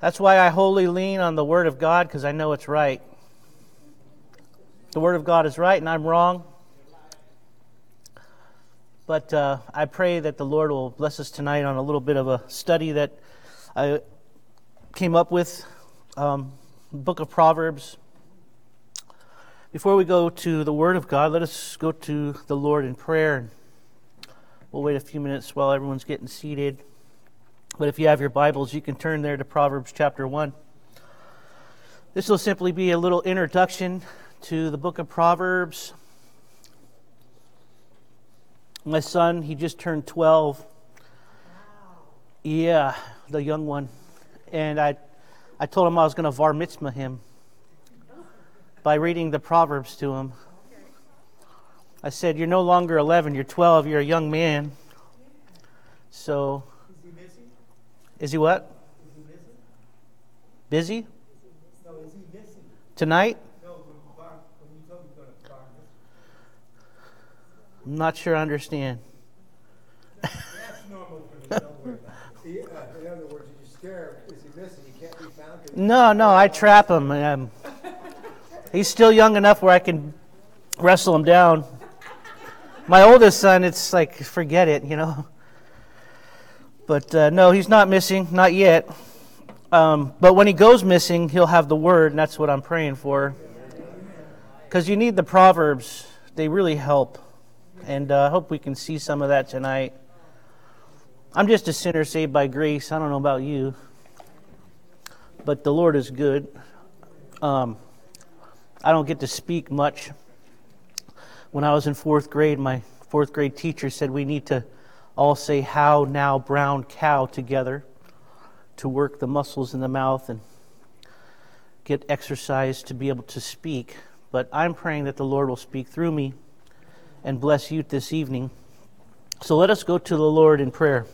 That's why I wholly lean on the Word of God because I know it's right. The Word of God is right and I'm wrong. But uh, I pray that the Lord will bless us tonight on a little bit of a study that I came up with, um, book of Proverbs. Before we go to the Word of God, let us go to the Lord in prayer. We'll wait a few minutes while everyone's getting seated. But if you have your Bibles, you can turn there to Proverbs chapter 1. This will simply be a little introduction to the book of Proverbs. My son, he just turned 12. Yeah, the young one. And I, I told him I was going to bar mitzvah him by reading the Proverbs to him. I said, You're no longer 11, you're 12, you're a young man. So is he what? Is he busy? Busy? No, is he missing? Tonight? No, to I'm not sure I understand. That's normal for in other words, you scare. Is he missing? He can't be found? No, no, I trap him. Um, he's still young enough where I can wrestle him down. My oldest son, it's like, forget it, you know. But uh, no, he's not missing, not yet. Um, but when he goes missing, he'll have the word, and that's what I'm praying for. Because you need the Proverbs, they really help. And uh, I hope we can see some of that tonight. I'm just a sinner saved by grace. I don't know about you. But the Lord is good. Um, I don't get to speak much. When I was in fourth grade, my fourth grade teacher said we need to all say how now brown cow together to work the muscles in the mouth and get exercise to be able to speak. But I'm praying that the Lord will speak through me and bless you this evening. So let us go to the Lord in prayer.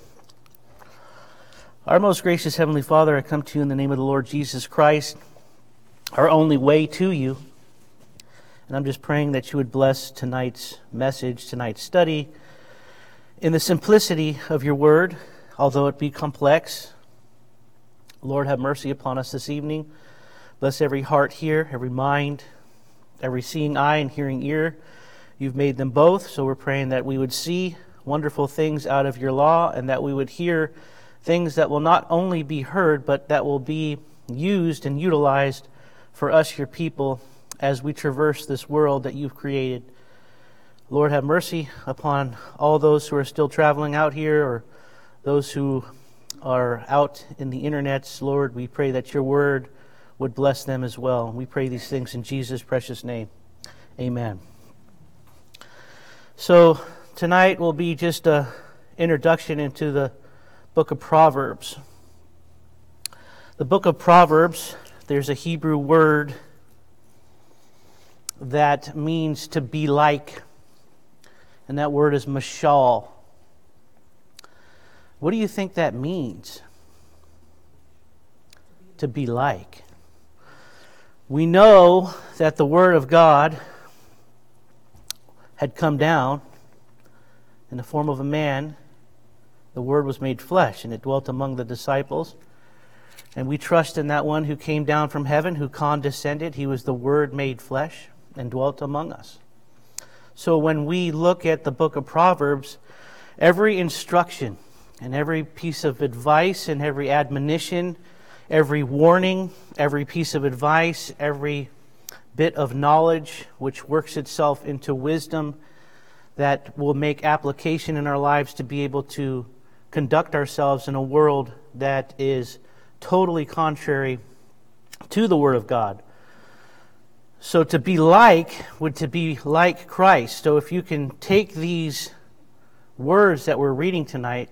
Our most gracious Heavenly Father, I come to you in the name of the Lord Jesus Christ, our only way to you. And I'm just praying that you would bless tonight's message, tonight's study in the simplicity of your word, although it be complex, Lord, have mercy upon us this evening. Bless every heart here, every mind, every seeing eye and hearing ear. You've made them both, so we're praying that we would see wonderful things out of your law and that we would hear things that will not only be heard, but that will be used and utilized for us, your people, as we traverse this world that you've created. Lord, have mercy upon all those who are still traveling out here or those who are out in the internets. Lord, we pray that your word would bless them as well. We pray these things in Jesus' precious name. Amen. So, tonight will be just a introduction into the book of Proverbs. The book of Proverbs, there's a Hebrew word that means to be like and that word is mashal. What do you think that means? To be like. We know that the Word of God had come down in the form of a man. The Word was made flesh, and it dwelt among the disciples. And we trust in that one who came down from heaven, who condescended. He was the Word made flesh and dwelt among us. So when we look at the book of Proverbs, every instruction and every piece of advice and every admonition, every warning, every piece of advice, every bit of knowledge which works itself into wisdom that will make application in our lives to be able to conduct ourselves in a world that is totally contrary to the Word of God. So to be like would to be like Christ. So if you can take these words that we're reading tonight,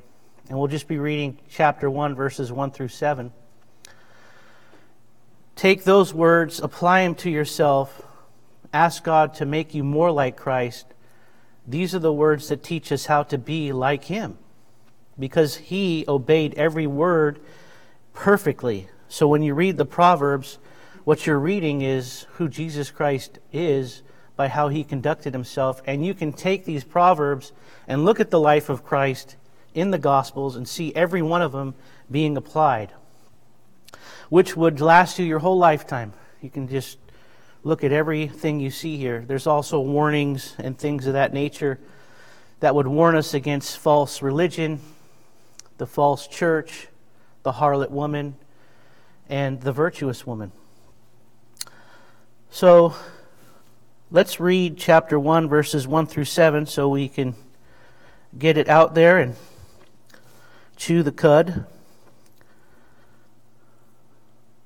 and we'll just be reading chapter 1, verses 1 through 7. Take those words, apply them to yourself, ask God to make you more like Christ. These are the words that teach us how to be like Him because He obeyed every word perfectly. So when you read the Proverbs, what you're reading is who Jesus Christ is by how he conducted himself. And you can take these proverbs and look at the life of Christ in the Gospels and see every one of them being applied. which would last you your whole lifetime. You can just look at everything you see here. There's also warnings and things of that nature that would warn us against false religion, the false church, the harlot woman, and the virtuous woman. So let's read chapter 1, verses 1 through 7, so we can get it out there and chew the cud.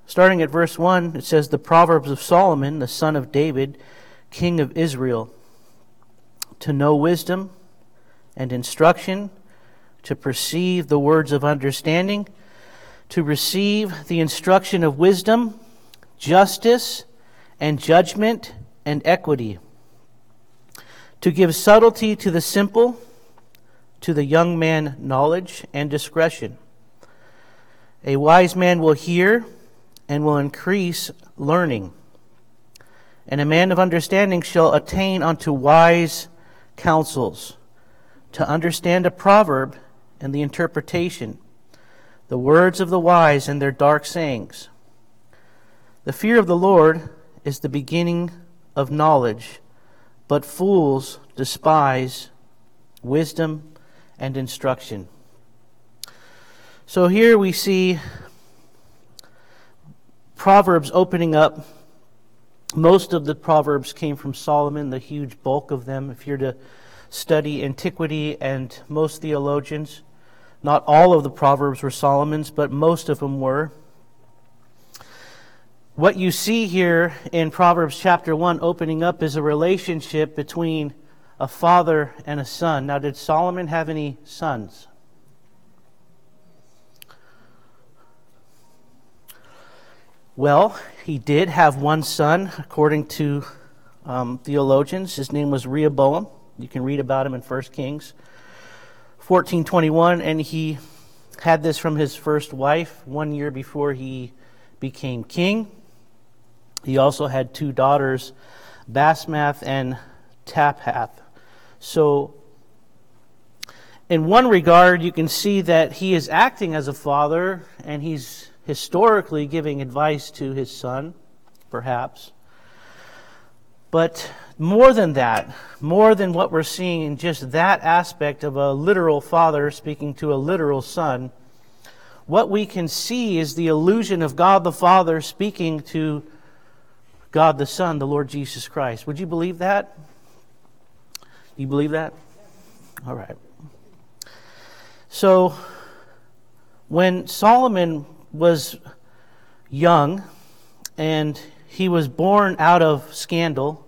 Starting at verse 1, it says, The Proverbs of Solomon, the son of David, king of Israel, to know wisdom and instruction, to perceive the words of understanding, to receive the instruction of wisdom, justice, and judgment, and equity, to give subtlety to the simple, to the young man knowledge and discretion. A wise man will hear and will increase learning. And a man of understanding shall attain unto wise counsels, to understand a proverb and the interpretation, the words of the wise and their dark sayings. The fear of the Lord is the beginning of knowledge, but fools despise wisdom and instruction. So here we see Proverbs opening up. Most of the Proverbs came from Solomon, the huge bulk of them. If you're to study antiquity and most theologians, not all of the Proverbs were Solomon's, but most of them were. What you see here in Proverbs chapter 1 opening up is a relationship between a father and a son. Now, did Solomon have any sons? Well, he did have one son, according to um, theologians. His name was Rehoboam. You can read about him in 1 Kings 14:21, and he had this from his first wife one year before he became king. He also had two daughters, Basmath and Taphath. So, in one regard, you can see that he is acting as a father and he's historically giving advice to his son, perhaps. But more than that, more than what we're seeing in just that aspect of a literal father speaking to a literal son, what we can see is the illusion of God the Father speaking to God the Son, the Lord Jesus Christ. Would you believe that? You believe that? All right. So, when Solomon was young and he was born out of scandal,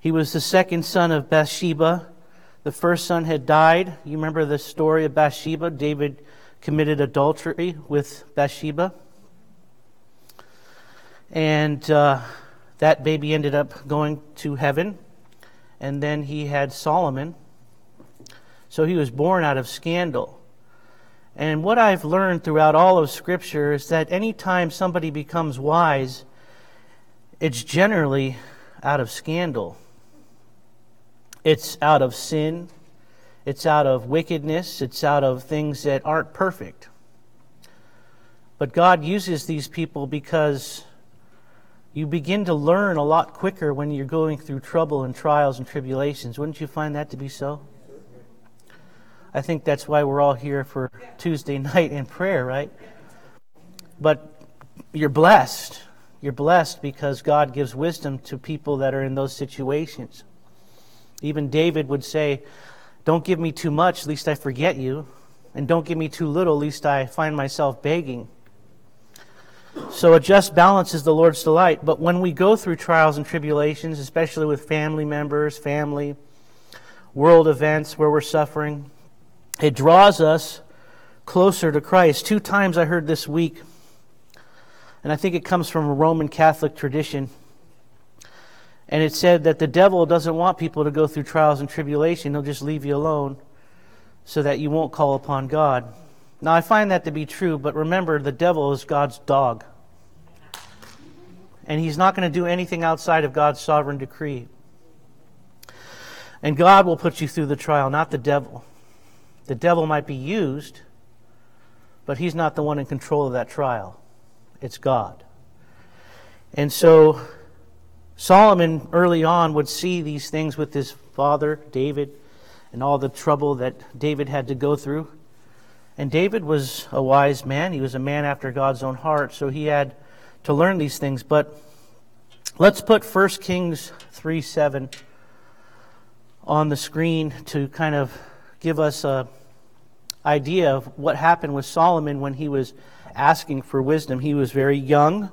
he was the second son of Bathsheba. The first son had died. You remember the story of Bathsheba? David committed adultery with Bathsheba. And uh, that baby ended up going to heaven and then he had Solomon. So he was born out of scandal. And what I've learned throughout all of Scripture is that anytime somebody becomes wise, it's generally out of scandal. It's out of sin. It's out of wickedness. It's out of things that aren't perfect. But God uses these people because you begin to learn a lot quicker when you're going through trouble and trials and tribulations. Wouldn't you find that to be so? I think that's why we're all here for Tuesday night in prayer, right? But you're blessed. You're blessed because God gives wisdom to people that are in those situations. Even David would say, Don't give me too much, lest I forget you. And don't give me too little, lest I find myself begging. So a just balance is the Lord's delight. But when we go through trials and tribulations, especially with family members, family, world events where we're suffering, it draws us closer to Christ. Two times I heard this week, and I think it comes from a Roman Catholic tradition. And it said that the devil doesn't want people to go through trials and tribulation. He'll just leave you alone so that you won't call upon God. Now, I find that to be true, but remember, the devil is God's dog. And he's not going to do anything outside of God's sovereign decree. And God will put you through the trial, not the devil. The devil might be used, but he's not the one in control of that trial. it's God. And so Solomon early on would see these things with his father, David, and all the trouble that David had to go through. And David was a wise man. He was a man after God's own heart, so he had to learn these things. But let's put 1 Kings 3 7 on the screen to kind of give us a idea of what happened with Solomon when he was asking for wisdom. He was very young.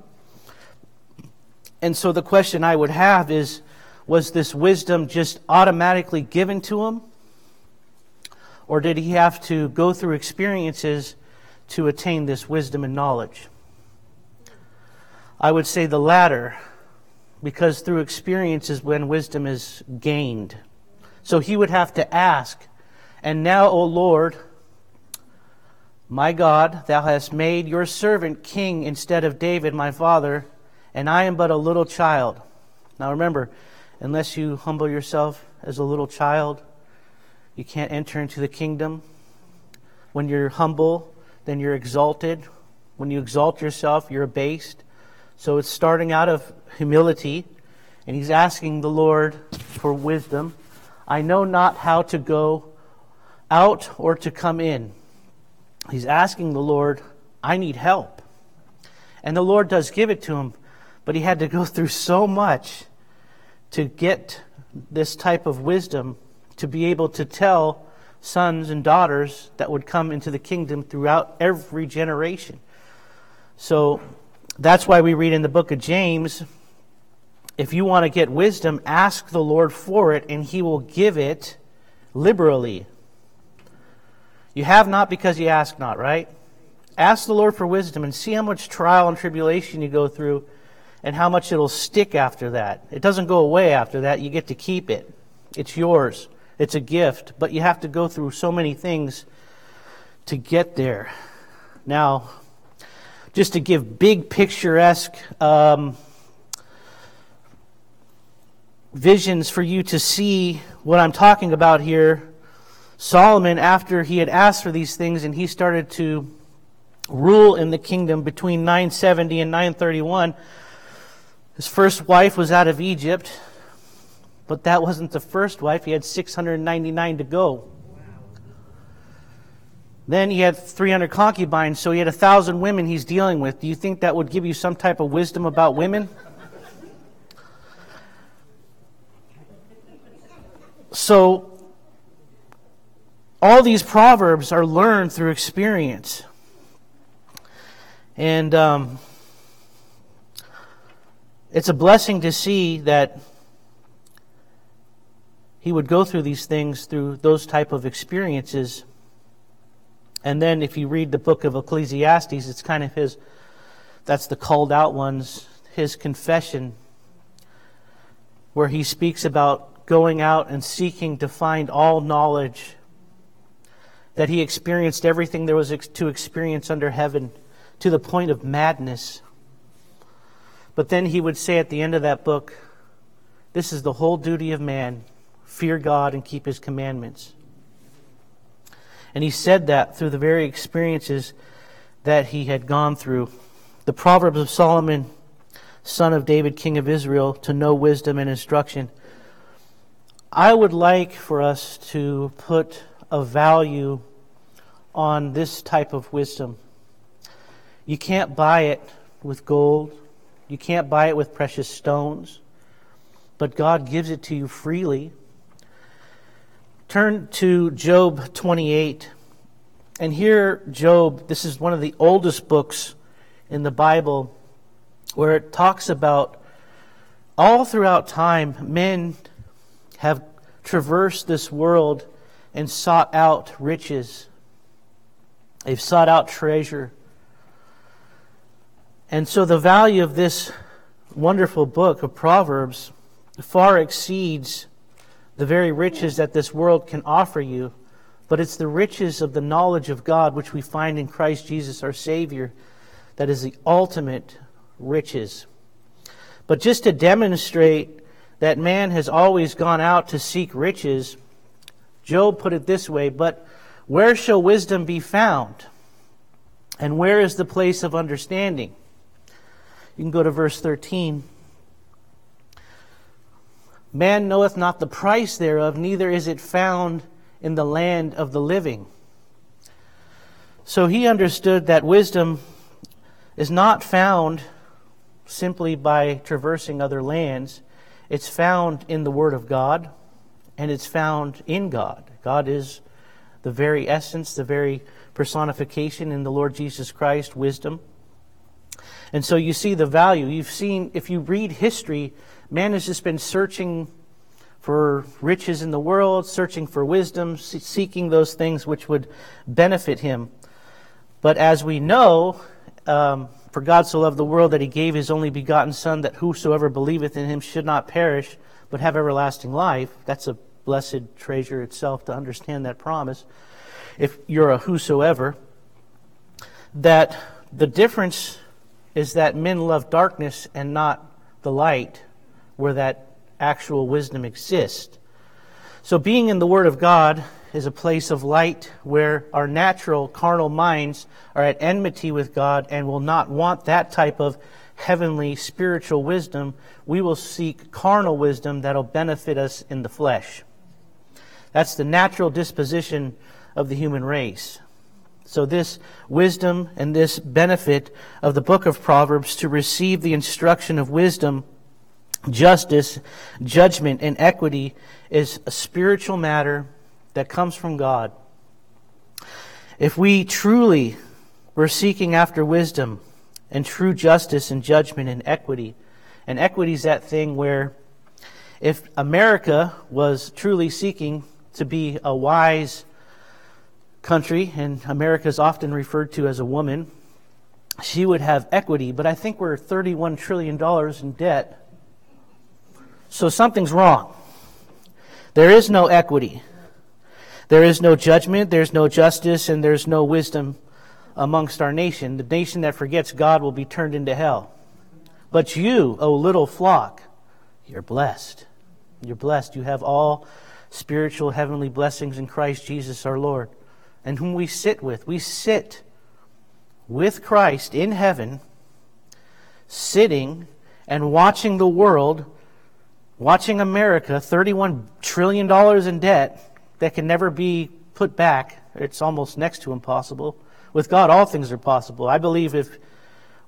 And so the question I would have is was this wisdom just automatically given to him? Or did he have to go through experiences to attain this wisdom and knowledge? I would say the latter, because through experiences when wisdom is gained. So he would have to ask, And now, O Lord, my God, thou hast made your servant king instead of David, my father, and I am but a little child. Now remember, unless you humble yourself as a little child, you can't enter into the kingdom. When you're humble, then you're exalted. When you exalt yourself, you're abased. So it's starting out of humility, and he's asking the Lord for wisdom. I know not how to go out or to come in. He's asking the Lord, I need help. And the Lord does give it to him, but he had to go through so much to get this type of wisdom to be able to tell sons and daughters that would come into the kingdom throughout every generation. So that's why we read in the book of James if you want to get wisdom, ask the Lord for it, and he will give it liberally. You have not because you ask not, right? Ask the Lord for wisdom and see how much trial and tribulation you go through and how much it'll stick after that. It doesn't go away after that. You get to keep it, it's yours. It's a gift, but you have to go through so many things to get there. Now, just to give big picturesque um, visions for you to see what I'm talking about here, Solomon, after he had asked for these things and he started to rule in the kingdom between 970 and 931, his first wife was out of Egypt. But that wasn't the first wife. He had 699 to go. Then he had 300 concubines, so he had a thousand women he's dealing with. Do you think that would give you some type of wisdom about women? So, all these proverbs are learned through experience. And um, it's a blessing to see that he would go through these things through those type of experiences. And then if you read the book of Ecclesiastes, it's kind of his that's the called out ones, his confession where he speaks about going out and seeking to find all knowledge that he experienced everything there was to experience under heaven to the point of madness. But then he would say at the end of that book, This is the whole duty of man fear God and keep his commandments. And he said that through the very experiences that he had gone through. The Proverbs of Solomon, son of David, king of Israel, to know wisdom and instruction. I would like for us to put a value on this type of wisdom. You can't buy it with gold, you can't buy it with precious stones, but God gives it to you freely. Turn to Job 28. And here, Job, this is one of the oldest books in the Bible where it talks about all throughout time, men have traversed this world and sought out riches. They've sought out treasure. And so the value of this wonderful book of Proverbs far exceeds the very riches that this world can offer you, but it's the riches of the knowledge of God which we find in Christ Jesus our Savior that is the ultimate riches. But just to demonstrate that man has always gone out to seek riches, Job put it this way But where shall wisdom be found? And where is the place of understanding? You can go to verse 13. Man knoweth not the price thereof, neither is it found in the land of the living. So he understood that wisdom is not found simply by traversing other lands. It's found in the Word of God, and it's found in God. God is the very essence, the very personification in the Lord Jesus Christ, wisdom. And so you see the value. You've seen, if you read history, man has just been searching for riches in the world, searching for wisdom, seeking those things which would benefit him. But as we know, um, for God so loved the world that he gave his only begotten Son, that whosoever believeth in him should not perish, but have everlasting life. That's a blessed treasure itself to understand that promise. If you're a whosoever, that the difference is that men love darkness and not the light, where that actual wisdom exists. So, being in the Word of God is a place of light where our natural carnal minds are at enmity with God and will not want that type of heavenly spiritual wisdom. We will seek carnal wisdom that'll benefit us in the flesh. That's the natural disposition of the human race. So, this wisdom and this benefit of the book of Proverbs to receive the instruction of wisdom, justice, judgment, and equity is a spiritual matter that comes from God. If we truly were seeking after wisdom and true justice and judgment and equity, and equity is that thing where if America was truly seeking to be a wise country, and America is often referred to as a woman, she would have equity, but I think we're $31 trillion in debt. So something's wrong. There is no equity. There is no judgment, there's no justice, and there's no wisdom amongst our nation. The nation that forgets God will be turned into hell. But you, O little flock, you're blessed. You're blessed. You have all spiritual heavenly blessings in Christ Jesus our Lord, and whom we sit with. We sit with Christ in heaven, sitting and watching the world, watching America, $31 trillion in debt that can never be put back. It's almost next to impossible. With God, all things are possible. I believe if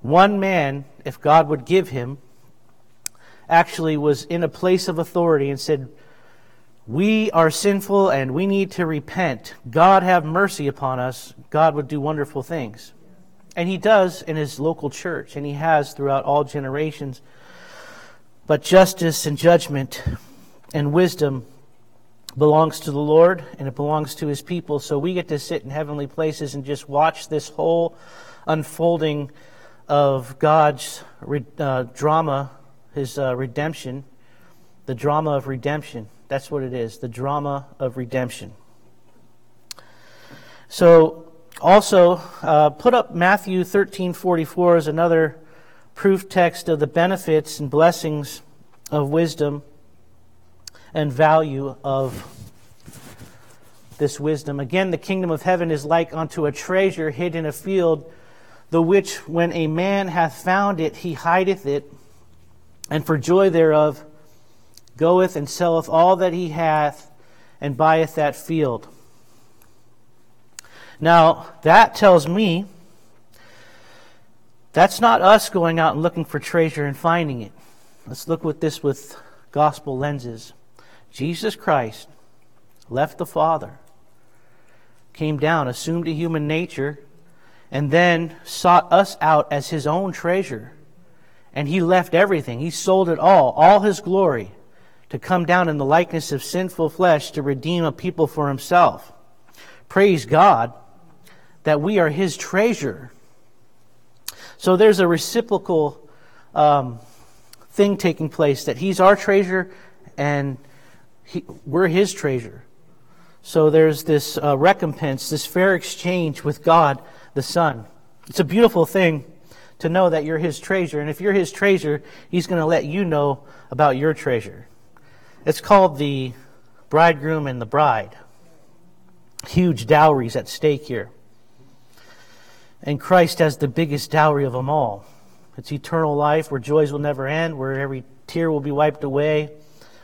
one man, if God would give him, actually was in a place of authority and said, we are sinful and we need to repent. God have mercy upon us. God would do wonderful things. And he does in his local church, and he has throughout all generations. But justice and judgment and wisdom belongs to the Lord and it belongs to his people. So we get to sit in heavenly places and just watch this whole unfolding of God's uh, drama, his uh, redemption, the drama of redemption. That's what it is, the drama of redemption. So also uh, put up Matthew 13:44 as another proof text of the benefits and blessings of wisdom and value of this wisdom. Again, the kingdom of heaven is like unto a treasure hid in a field, the which when a man hath found it, he hideth it, and for joy thereof goeth and selleth all that he hath, and buyeth that field. Now, that tells me that's not us going out and looking for treasure and finding it. Let's look at this with gospel lenses. Jesus Christ left the Father, came down, assumed a human nature, and then sought us out as his own treasure. And he left everything. He sold it all, all his glory, to come down in the likeness of sinful flesh to redeem a people for himself. Praise God that we are his treasure. So there's a reciprocal um, thing taking place that he's our treasure and he, we're His treasure. So there's this uh, recompense, this fair exchange with God the Son. It's a beautiful thing to know that you're His treasure. And if you're His treasure, He's going to let you know about your treasure. It's called the bridegroom and the bride. Huge dowries at stake here. And Christ has the biggest dowry of them all. It's eternal life where joys will never end, where every tear will be wiped away,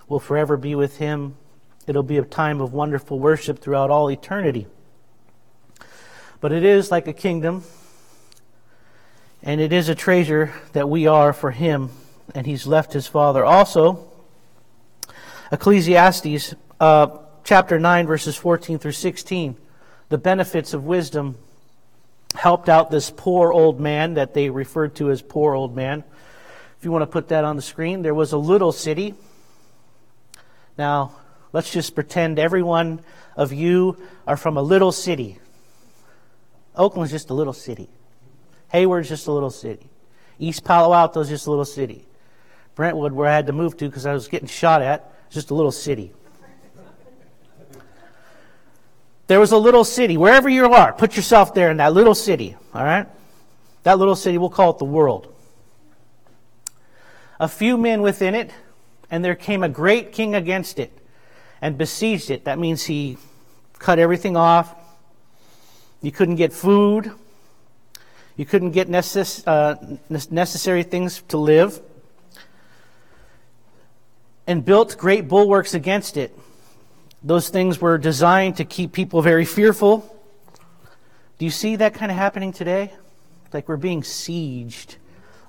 We'll forever be with Him. It'll be a time of wonderful worship throughout all eternity. But it is like a kingdom, and it is a treasure that we are for Him, and He's left His Father. Also, Ecclesiastes uh, chapter 9, verses 14 through 16, the benefits of wisdom helped out this poor old man that they referred to as poor old man. If you want to put that on the screen, there was a little city. Now, let's just pretend every one of you are from a little city. Oakland's just a little city. Hayward's just a little city. East Palo Alto's just a little city. Brentwood, where I had to move to because I was getting shot at, is just a little city. There was a little city, wherever you are, put yourself there in that little city, all right? That little city, we'll call it the world. A few men within it, and there came a great king against it and besieged it. That means he cut everything off. You couldn't get food. You couldn't get necess- uh, necessary things to live. And built great bulwarks against it those things were designed to keep people very fearful. Do you see that kind of happening today? Like we're being sieged.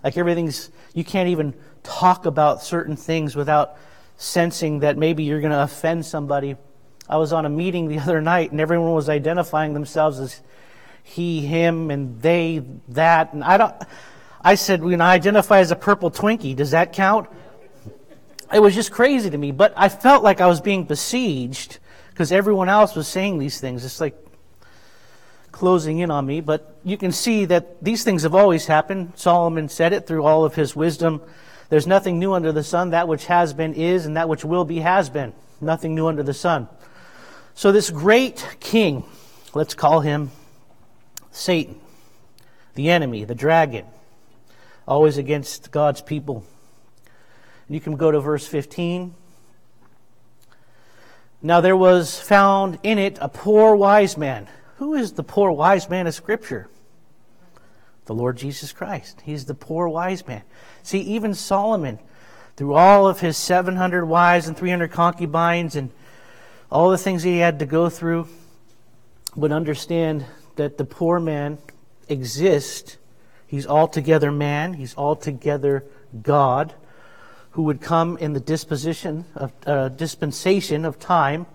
Like everything's, you can't even talk about certain things without sensing that maybe you're going to offend somebody. I was on a meeting the other night and everyone was identifying themselves as he, him, and they, that. And I don't, I said, when I identify as a purple Twinkie, does that count? It was just crazy to me. But I felt like I was being besieged because everyone else was saying these things. It's like closing in on me. But you can see that these things have always happened. Solomon said it through all of his wisdom. There's nothing new under the sun. That which has been is, and that which will be has been. Nothing new under the sun. So, this great king, let's call him Satan, the enemy, the dragon, always against God's people. You can go to verse 15. Now there was found in it a poor wise man. Who is the poor wise man of Scripture? The Lord Jesus Christ. He's the poor wise man. See, even Solomon, through all of his 700 wives and 300 concubines and all the things he had to go through, would understand that the poor man exists. He's altogether man, he's altogether God who would come in the disposition of, uh, dispensation of time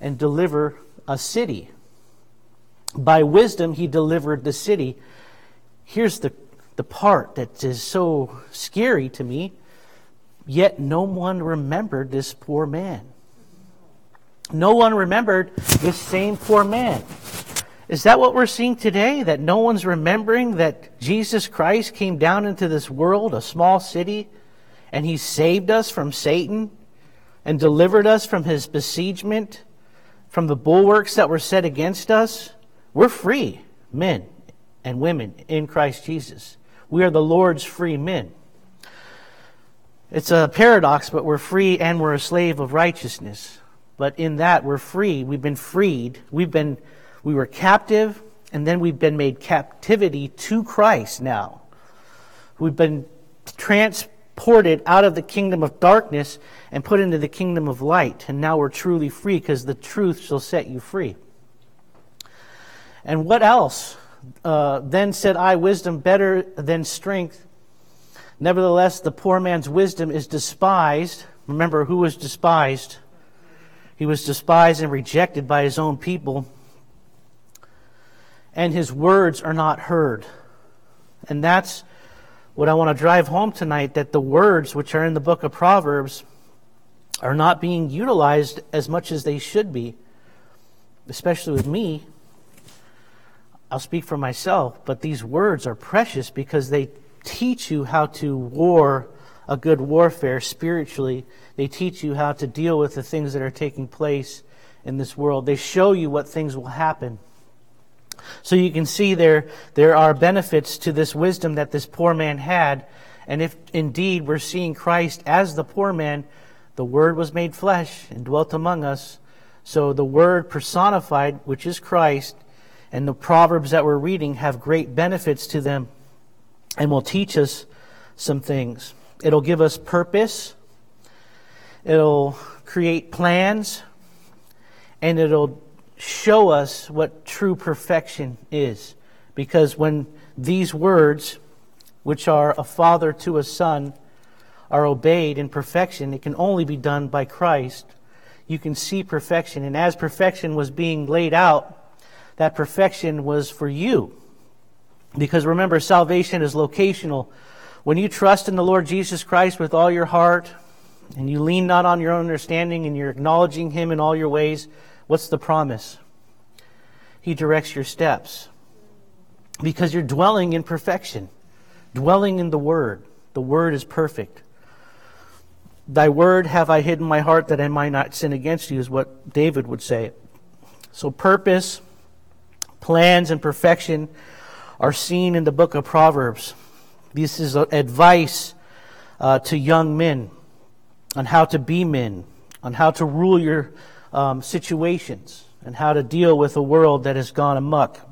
and deliver a city. By wisdom, he delivered the city. Here's the, the part that is so scary to me. Yet no one remembered this poor man. No one remembered this same poor man. Is that what we're seeing today? That no one's remembering that Jesus Christ came down into this world, a small city, and he saved us from Satan and delivered us from his besiegement, from the bulwarks that were set against us. We're free, men and women in Christ Jesus. We are the Lord's free men. It's a paradox, but we're free and we're a slave of righteousness. But in that, we're free. We've been freed. We've been, we were captive, and then we've been made captivity to Christ now. We've been trans ported out of the kingdom of darkness and put into the kingdom of light. And now we're truly free because the truth shall set you free. And what else? Uh, then said I, wisdom better than strength. Nevertheless, the poor man's wisdom is despised. Remember, who was despised? He was despised and rejected by his own people. And his words are not heard. And that's what I want to drive home tonight that the words which are in the book of Proverbs are not being utilized as much as they should be, especially with me. I'll speak for myself, but these words are precious because they teach you how to war a good warfare spiritually. They teach you how to deal with the things that are taking place in this world. They show you what things will happen. So you can see there, there are benefits to this wisdom that this poor man had. And if indeed we're seeing Christ as the poor man, the Word was made flesh and dwelt among us. So the Word personified, which is Christ, and the Proverbs that we're reading have great benefits to them and will teach us some things. It'll give us purpose, it'll create plans, and it'll show us what true perfection is. Because when these words, which are a father to a son, are obeyed in perfection, it can only be done by Christ. You can see perfection. And as perfection was being laid out, that perfection was for you. Because remember, salvation is locational. When you trust in the Lord Jesus Christ with all your heart, and you lean not on your own understanding, and you're acknowledging Him in all your ways, what's the promise? He directs your steps. Because you're dwelling in perfection, dwelling in the Word. The Word is perfect. Thy word have I hidden my heart that I might not sin against you, is what David would say. So, purpose, plans, and perfection are seen in the book of Proverbs. This is advice uh, to young men on how to be men, on how to rule your um, situations, and how to deal with a world that has gone amuck.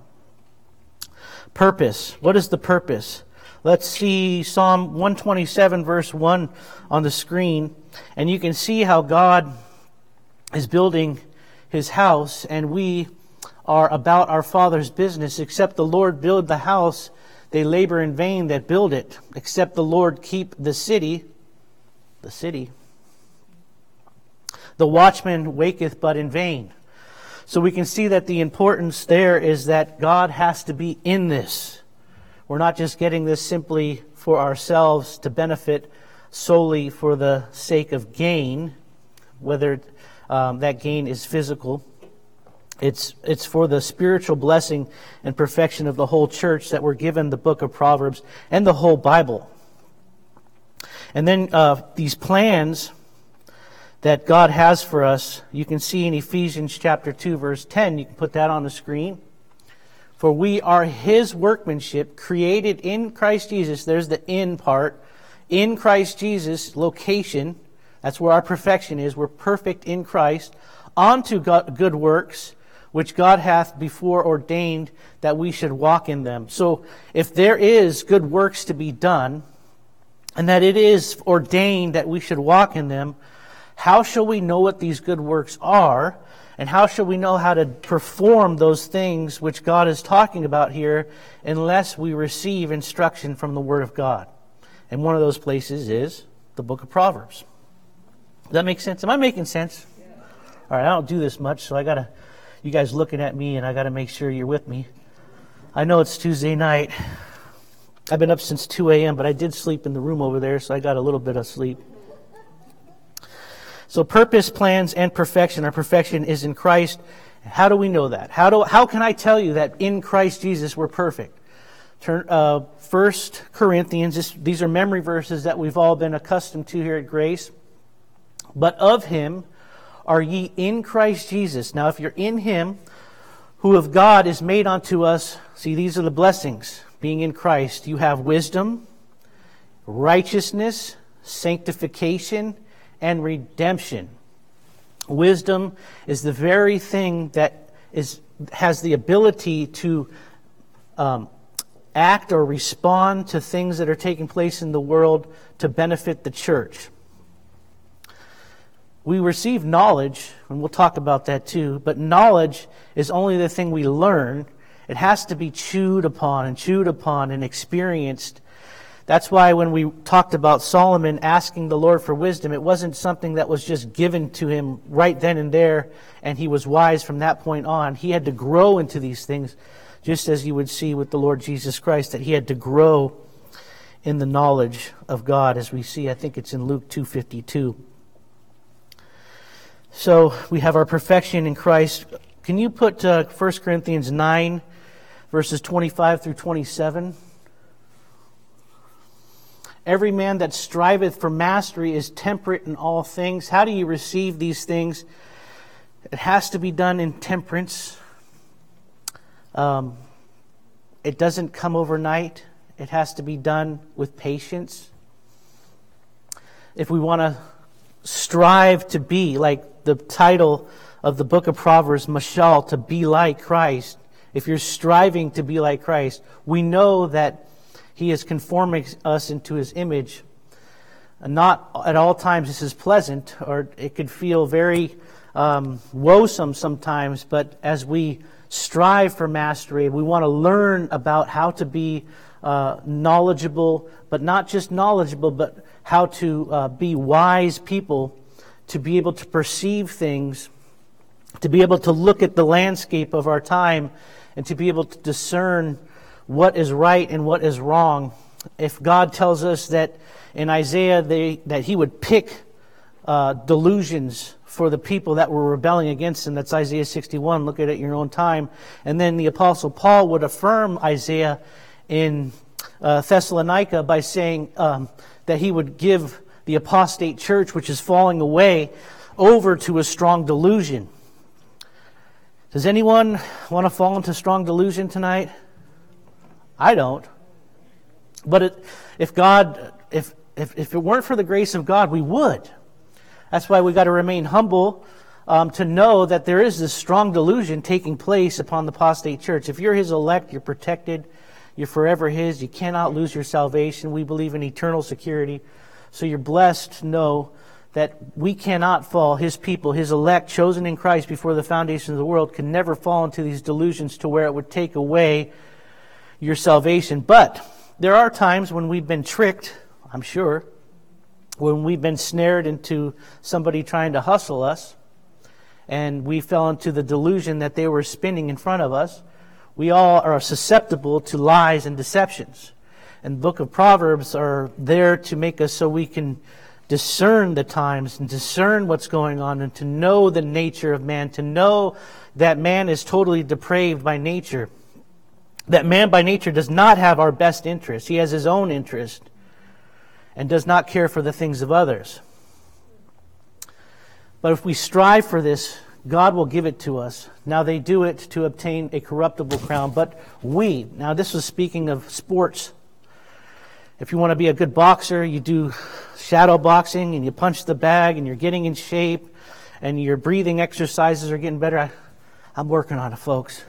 Purpose. What is the purpose? Let's see Psalm 127, verse 1 on the screen, and you can see how God is building his house, and we are about our Father's business. Except the Lord build the house, they labor in vain that build it. Except the Lord keep the city, the city, the watchman waketh but in vain. So we can see that the importance there is that God has to be in this. We're not just getting this simply for ourselves to benefit solely for the sake of gain, whether um, that gain is physical. It's, it's for the spiritual blessing and perfection of the whole church that we're given the book of Proverbs and the whole Bible. And then uh, these plans that God has for us, you can see in Ephesians chapter 2, verse 10. You can put that on the screen. For we are his workmanship, created in Christ Jesus. There's the in part. In Christ Jesus, location. That's where our perfection is. We're perfect in Christ. Onto good works, which God hath before ordained that we should walk in them. So if there is good works to be done, and that it is ordained that we should walk in them, how shall we know what these good works are? And how shall we know how to perform those things which God is talking about here unless we receive instruction from the Word of God? And one of those places is the book of Proverbs. Does that make sense? Am I making sense? All right, I don't do this much, so I got to, you guys looking at me, and I got to make sure you're with me. I know it's Tuesday night. I've been up since 2 a.m., but I did sleep in the room over there, so I got a little bit of sleep. So purpose, plans, and perfection. Our perfection is in Christ. How do we know that? How, do, how can I tell you that in Christ Jesus we're perfect? Turn, uh, 1 Corinthians, this, these are memory verses that we've all been accustomed to here at Grace. But of him are ye in Christ Jesus. Now, if you're in him, who of God is made unto us, see, these are the blessings being in Christ. You have wisdom, righteousness, sanctification, and redemption. Wisdom is the very thing that is, has the ability to um, act or respond to things that are taking place in the world to benefit the church. We receive knowledge, and we'll talk about that too, but knowledge is only the thing we learn. It has to be chewed upon and chewed upon and experienced that's why when we talked about Solomon asking the Lord for wisdom, it wasn't something that was just given to him right then and there, and he was wise from that point on. He had to grow into these things, just as you would see with the Lord Jesus Christ, that he had to grow in the knowledge of God, as we see. I think it's in Luke 2.52. So we have our perfection in Christ. Can you put uh, 1 Corinthians 9, verses 25 through 27? Every man that striveth for mastery is temperate in all things. How do you receive these things? It has to be done in temperance. Um, it doesn't come overnight, it has to be done with patience. If we want to strive to be, like the title of the book of Proverbs, Mashal, to be like Christ, if you're striving to be like Christ, we know that He is conforming us into his image. Not at all times this is pleasant, or it could feel very um, woesome sometimes, but as we strive for mastery, we want to learn about how to be uh, knowledgeable, but not just knowledgeable, but how to uh, be wise people, to be able to perceive things, to be able to look at the landscape of our time, and to be able to discern what is right and what is wrong. If God tells us that in Isaiah they, that he would pick uh, delusions for the people that were rebelling against him. That's Isaiah 61. Look at it in your own time. And then the Apostle Paul would affirm Isaiah in uh, Thessalonica by saying um, that he would give the apostate church, which is falling away, over to a strong delusion. Does anyone want to fall into strong delusion tonight? I don't. But it, if God, if if, if it weren't for the grace of God, we would. That's why we've got to remain humble um, to know that there is this strong delusion taking place upon the apostate church. If you're his elect, you're protected. You're forever his. You cannot lose your salvation. We believe in eternal security. So you're blessed to know that we cannot fall. His people, his elect, chosen in Christ before the foundation of the world, can never fall into these delusions to where it would take away your salvation. But there are times when we've been tricked I'm sure, when we've been snared into somebody trying to hustle us and we fell into the delusion that they were spinning in front of us, we all are susceptible to lies and deceptions. And the book of Proverbs are there to make us so we can discern the times and discern what's going on and to know the nature of man, to know that man is totally depraved by nature. That man by nature does not have our best interest. He has his own interest and does not care for the things of others. But if we strive for this, God will give it to us. Now they do it to obtain a corruptible crown, but we, now this was speaking of sports. If you want to be a good boxer, you do shadow boxing and you punch the bag and you're getting in shape and your breathing exercises are getting better. I, I'm working on it, folks.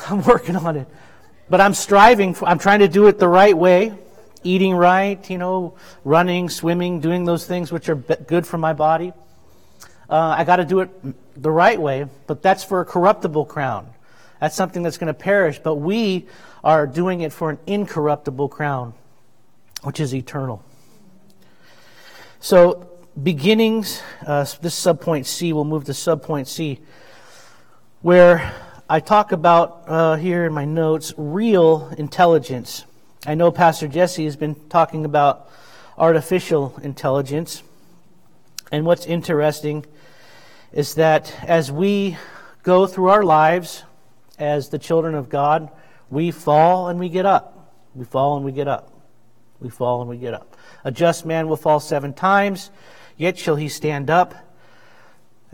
I'm working on it. But I'm striving, for, I'm trying to do it the right way eating right, you know, running, swimming, doing those things which are good for my body. Uh, I got to do it the right way, but that's for a corruptible crown. That's something that's going to perish, but we are doing it for an incorruptible crown, which is eternal. So, beginnings, uh, this subpoint C, we'll move to subpoint C, where I talk about uh, here in my notes real intelligence. I know Pastor Jesse has been talking about artificial intelligence. And what's interesting is that as we go through our lives as the children of God, we fall and we get up. We fall and we get up. We fall and we get up. A just man will fall seven times, yet shall he stand up.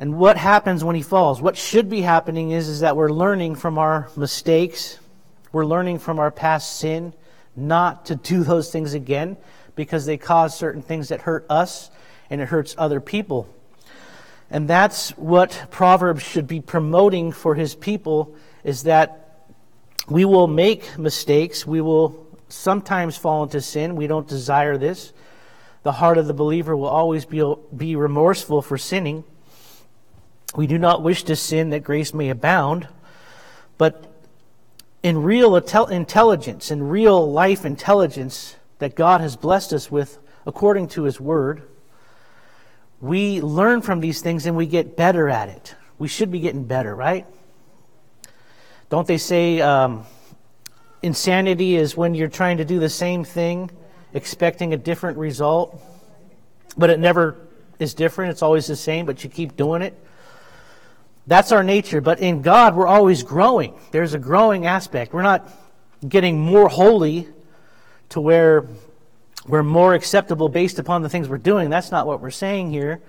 And what happens when he falls? What should be happening is, is that we're learning from our mistakes. We're learning from our past sin not to do those things again because they cause certain things that hurt us and it hurts other people. And that's what Proverbs should be promoting for his people is that we will make mistakes. We will sometimes fall into sin. We don't desire this. The heart of the believer will always be, be remorseful for sinning. We do not wish to sin that grace may abound. But in real intelligence, in real life intelligence that God has blessed us with according to His Word, we learn from these things and we get better at it. We should be getting better, right? Don't they say um, insanity is when you're trying to do the same thing, expecting a different result, but it never is different? It's always the same, but you keep doing it. That's our nature. But in God, we're always growing. There's a growing aspect. We're not getting more holy to where we're more acceptable based upon the things we're doing. That's not what we're saying here.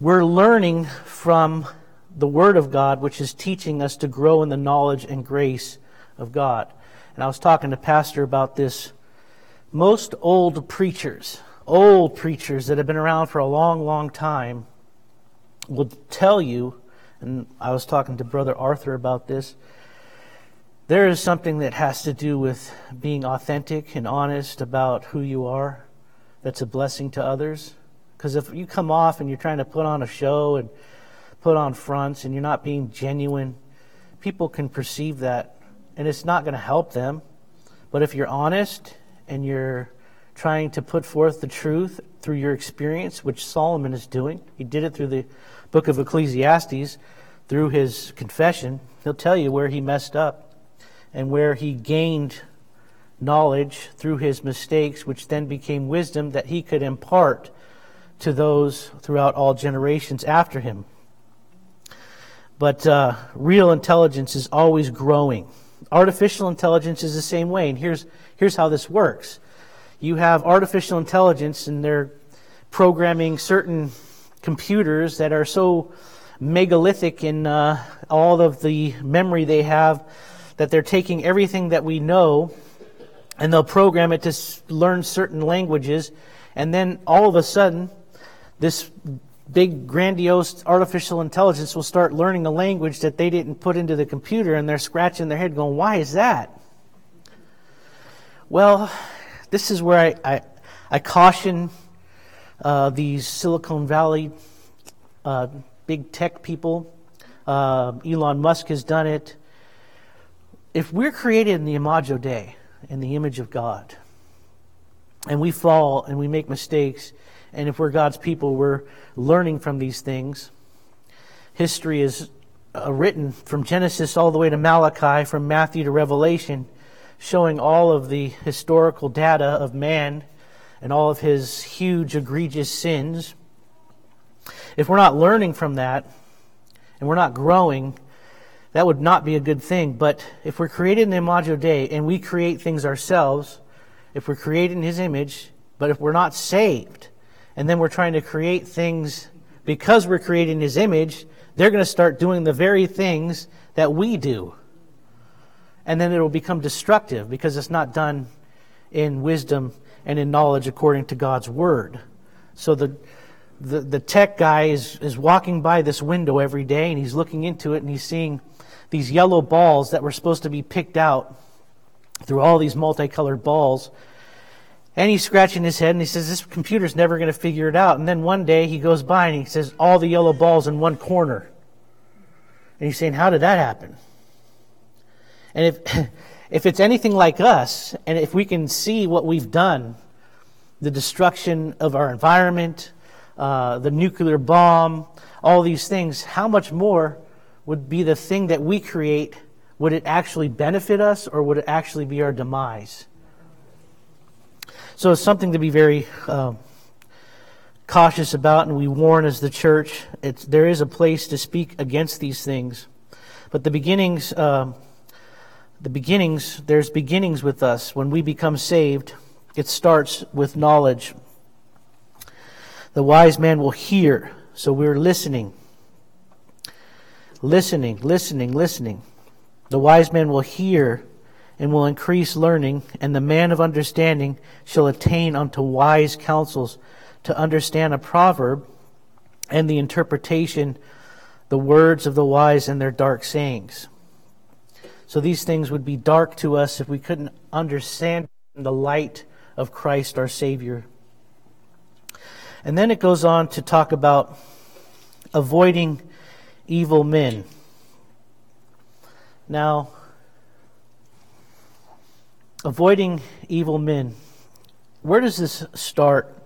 We're learning from the Word of God, which is teaching us to grow in the knowledge and grace of God. And I was talking to Pastor about this. Most old preachers, old preachers that have been around for a long, long time, will tell you and I was talking to Brother Arthur about this. there is something that has to do with being authentic and honest about who you are that's a blessing to others. Because if you come off and you're trying to put on a show and put on fronts and you're not being genuine, people can perceive that and it's not going to help them. But if you're honest and you're trying to put forth the truth through your experience, which Solomon is doing, he did it through the book of Ecclesiastes, through his confession, he'll tell you where he messed up and where he gained knowledge through his mistakes, which then became wisdom that he could impart to those throughout all generations after him. But uh, real intelligence is always growing. Artificial intelligence is the same way, and here's, here's how this works. You have artificial intelligence, and they're programming certain computers that are so megalithic in uh, all of the memory they have that they're taking everything that we know and they'll program it to learn certain languages, and then all of a sudden, this big, grandiose artificial intelligence will start learning a language that they didn't put into the computer, and they're scratching their head going, Why is that? Well, this is where I, I, I caution uh, these Silicon Valley uh, big tech people. Uh, Elon Musk has done it. If we're created in the Imago Dei, in the image of God, and we fall and we make mistakes, and if we're God's people, we're learning from these things. History is uh, written from Genesis all the way to Malachi, from Matthew to Revelation, showing all of the historical data of man and all of his huge, egregious sins. If we're not learning from that and we're not growing, that would not be a good thing. But if we're created in the Imago Dei and we create things ourselves, if we're created in His image, but if we're not saved, and then we're trying to create things because we're creating His image, they're going to start doing the very things that we do. And then it will become destructive because it's not done in wisdom and in knowledge according to God's Word. So the, the, the tech guy is, is walking by this window every day and he's looking into it and he's seeing these yellow balls that were supposed to be picked out through all these multicolored balls and he's scratching his head and he says, This computer's never going to figure it out. And then one day he goes by and he says, All the yellow balls in one corner. And he's saying, How did that happen? And if, if it's anything like us, and if we can see what we've done, the destruction of our environment, uh, the nuclear bomb, all these things, how much more would be the thing that we create? Would it actually benefit us or would it actually be our demise? So it's something to be very uh, cautious about, and we warn as the church. There is a place to speak against these things, but the beginnings, uh, the beginnings, there's beginnings with us. When we become saved, it starts with knowledge. The wise man will hear, so we're listening, listening, listening, listening. The wise man will hear and will increase learning, and the man of understanding shall attain unto wise counsels to understand a proverb and the interpretation, the words of the wise and their dark sayings. So these things would be dark to us if we couldn't understand the light of Christ our Savior. And then it goes on to talk about avoiding evil men. Now, avoiding evil men. Where does this start?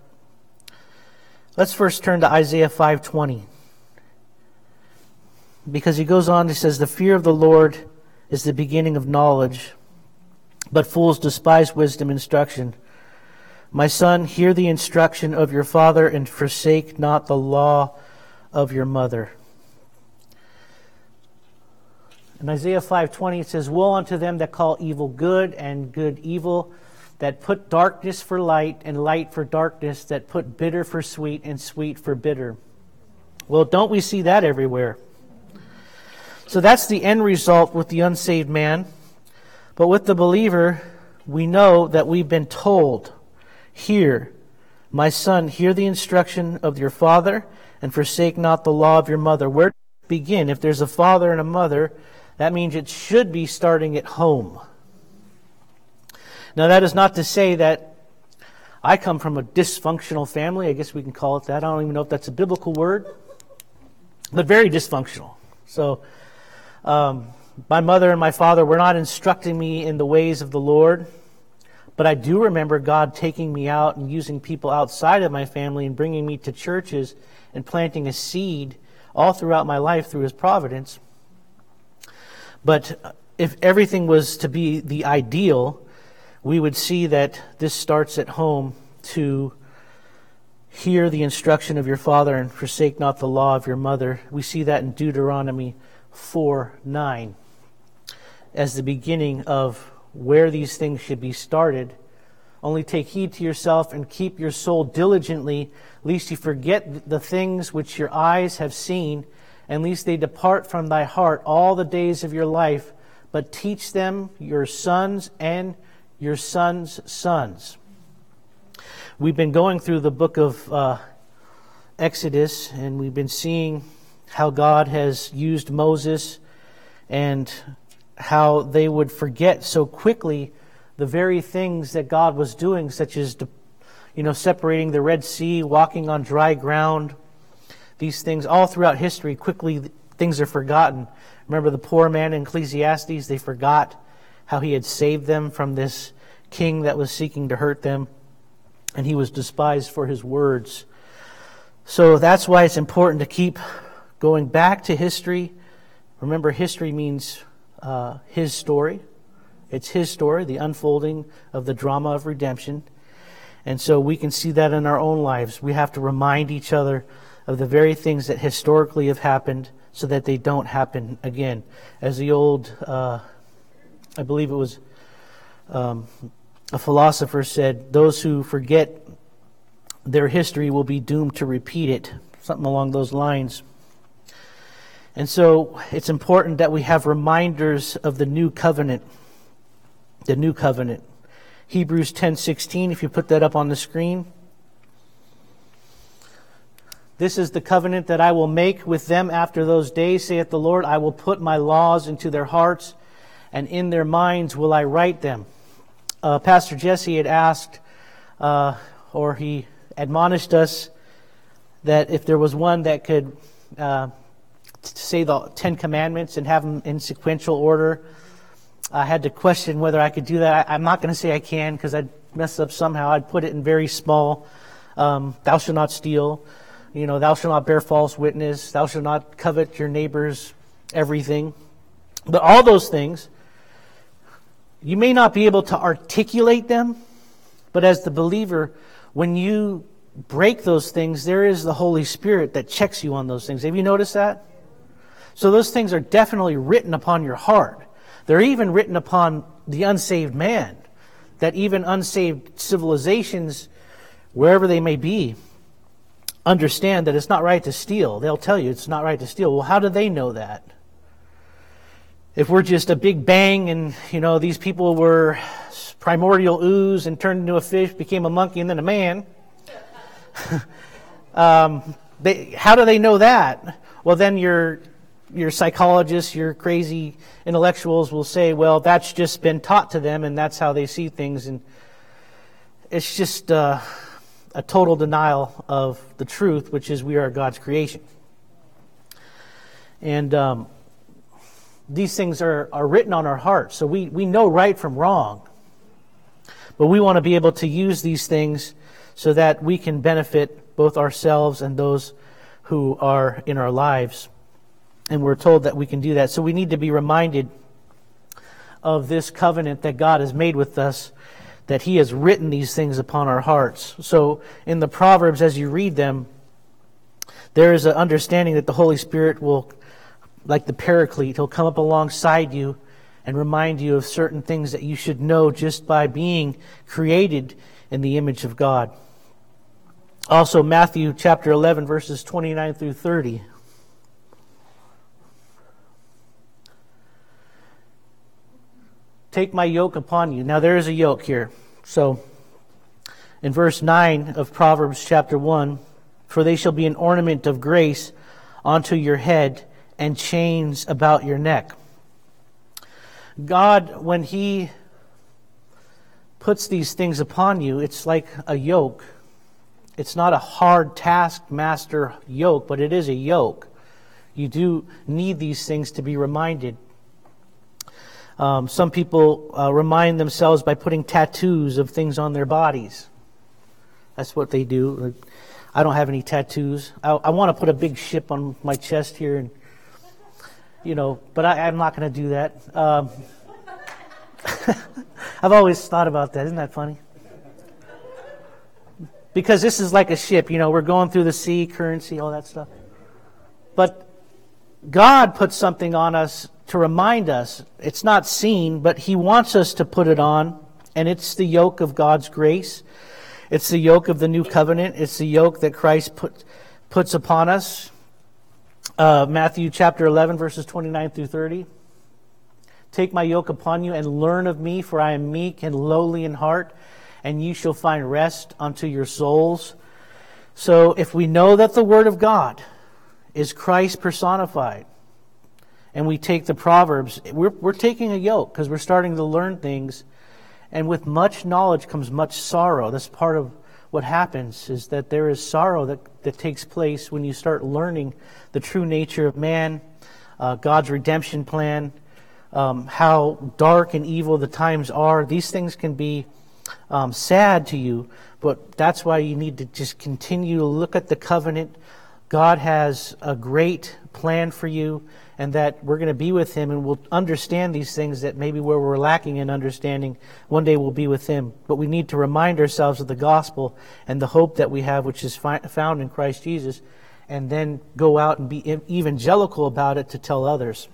Let's first turn to Isaiah 5:20. Because he goes on he says the fear of the Lord is the beginning of knowledge, but fools despise wisdom and instruction. My son, hear the instruction of your father and forsake not the law of your mother. In Isaiah 5:20 it says, "Woe unto them that call evil good and good evil, that put darkness for light and light for darkness, that put bitter for sweet and sweet for bitter." Well, don't we see that everywhere? So that's the end result with the unsaved man. But with the believer, we know that we've been told, "Hear, my son, hear the instruction of your father and forsake not the law of your mother." Where you begin? If there's a father and a mother, That means it should be starting at home. Now, that is not to say that I come from a dysfunctional family. I guess we can call it that. I don't even know if that's a biblical word, but very dysfunctional. So, um, my mother and my father were not instructing me in the ways of the Lord, but I do remember God taking me out and using people outside of my family and bringing me to churches and planting a seed all throughout my life through His providence. But if everything was to be the ideal, we would see that this starts at home to hear the instruction of your father and forsake not the law of your mother. We see that in Deuteronomy 4 9 as the beginning of where these things should be started. Only take heed to yourself and keep your soul diligently, lest you forget the things which your eyes have seen, and lest they depart from thy heart all the days of your life, but teach them your sons and your sons' sons. We've been going through the book of uh, Exodus, and we've been seeing how God has used Moses and how they would forget so quickly the very things that God was doing, such as, you know, separating the Red Sea, walking on dry ground. These things, all throughout history, quickly things are forgotten. Remember the poor man in Ecclesiastes? They forgot how he had saved them from this king that was seeking to hurt them, and he was despised for his words. So that's why it's important to keep going back to history. Remember, history means uh, his story. It's his story, the unfolding of the drama of redemption. And so we can see that in our own lives. We have to remind each other of the very things that historically have happened so that they don't happen again. As the old, uh, I believe it was um, a philosopher said, those who forget their history will be doomed to repeat it. Something along those lines. And so it's important that we have reminders of the new covenant. The new covenant. Hebrews 10:16 if you put that up on the screen. This is the covenant that I will make with them after those days, saith the Lord. I will put my laws into their hearts, and in their minds will I write them. Uh, Pastor Jesse had asked, uh, or he admonished us, that if there was one that could uh, say the Ten Commandments and have them in sequential order. I had to question whether I could do that. I, am not going to say I can because I'd mess up somehow. I'd put it in very small. Um, thou shalt not steal. You know, thou shalt not bear false witness. Thou shalt not covet your neighbor's everything. But all those things, you may not be able to articulate them, but as the believer, when you break those things, there is the Holy Spirit that checks you on those things. Have you noticed that? So those things are definitely written upon your heart. They're even written upon the unsaved man, that even unsaved civilizations, wherever they may be, understand that it's not right to steal. They'll tell you it's not right to steal. Well, how do they know that? If we're just a big bang and, you know, these people were primordial ooze and turned into a fish, became a monkey, and then a man, um, they, how do they know that? Well, then you're your psychologists, your crazy intellectuals will say, well, that's just been taught to them and that's how they see things. And it's just uh, a total denial of the truth, which is we are God's creation. And um, these things are, are written on our hearts, so we, we know right from wrong. But we want to be able to use these things so that we can benefit both ourselves and those who are in our lives. And we're told that we can do that. So we need to be reminded of this covenant that God has made with us, that He has written these things upon our hearts. So in the Proverbs, as you read them, there is an understanding that the Holy Spirit will, like the paraclete, He'll come up alongside you and remind you of certain things that you should know just by being created in the image of God. Also, Matthew chapter 11, verses 29 through 30. Take my yoke upon you. Now, there is a yoke here. So, in verse 9 of Proverbs chapter 1, for they shall be an ornament of grace unto your head and chains about your neck. God, when He puts these things upon you, it's like a yoke. It's not a hard taskmaster yoke, but it is a yoke. You do need these things to be reminded. Um, some people uh, remind themselves by putting tattoos of things on their bodies. That's what they do. I don't have any tattoos. I, I want to put a big ship on my chest here, and you know, but I, am not going to do that. Um, I've always thought about that. Isn't that funny? Because this is like a ship. You know, we're going through the sea, currency, all that stuff. But God puts something on us to remind us. It's not seen, but He wants us to put it on, and it's the yoke of God's grace. It's the yoke of the new covenant. It's the yoke that Christ put, puts upon us. Uh, Matthew chapter 11, verses 29 through 30. Take my yoke upon you and learn of me, for I am meek and lowly in heart, and you shall find rest unto your souls. So if we know that the Word of God is Christ personified. And we take the Proverbs, we're, we're taking a yoke because we're starting to learn things. And with much knowledge comes much sorrow. That's part of what happens is that there is sorrow that, that takes place when you start learning the true nature of man, uh, God's redemption plan, um, how dark and evil the times are. These things can be um, sad to you, but that's why you need to just continue to look at the covenant God has a great plan for you and that we're going to be with Him and we'll understand these things that maybe where we're lacking in understanding, one day we'll be with Him. But we need to remind ourselves of the gospel and the hope that we have, which is fi- found in Christ Jesus, and then go out and be evangelical about it to tell others.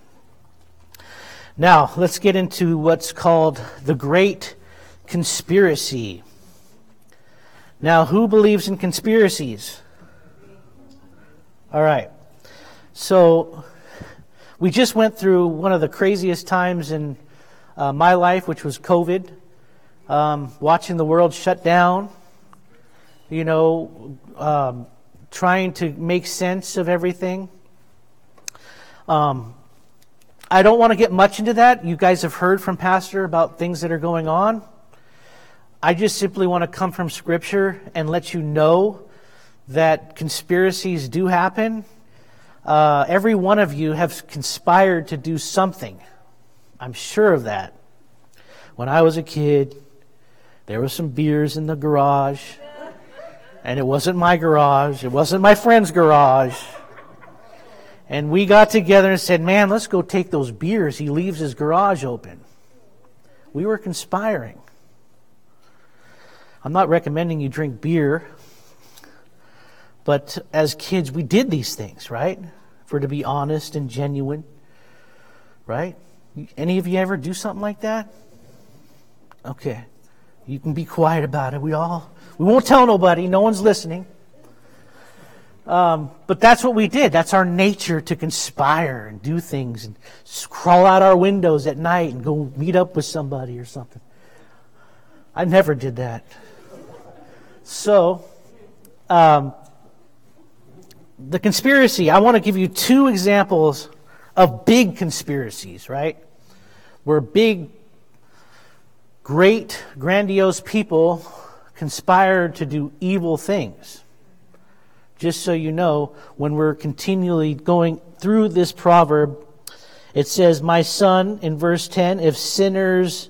Now, let's get into what's called the Great Conspiracy. Now, who believes in conspiracies? All right. So we just went through one of the craziest times in uh, my life, which was COVID. Um, watching the world shut down, you know, um, trying to make sense of everything. Um, I don't want to get much into that. You guys have heard from Pastor about things that are going on. I just simply want to come from Scripture and let you know that conspiracies do happen. Uh, every one of you have conspired to do something. I'm sure of that. When I was a kid, there were some beers in the garage, and it wasn't my garage, it wasn't my friend's garage. And we got together and said, Man, let's go take those beers. He leaves his garage open. We were conspiring. I'm not recommending you drink beer but as kids, we did these things, right? For to be honest and genuine, right? Any of you ever do something like that? Okay. You can be quiet about it. We all, we won't tell nobody. No one's listening. Um, but that's what we did. That's our nature to conspire and do things and crawl out our windows at night and go meet up with somebody or something. I never did that. So, um, the conspiracy, I want to give you two examples of big conspiracies, right? Where big, great, grandiose people conspired to do evil things. Just so you know, when we're continually going through this proverb, it says, My son, in verse 10, if sinners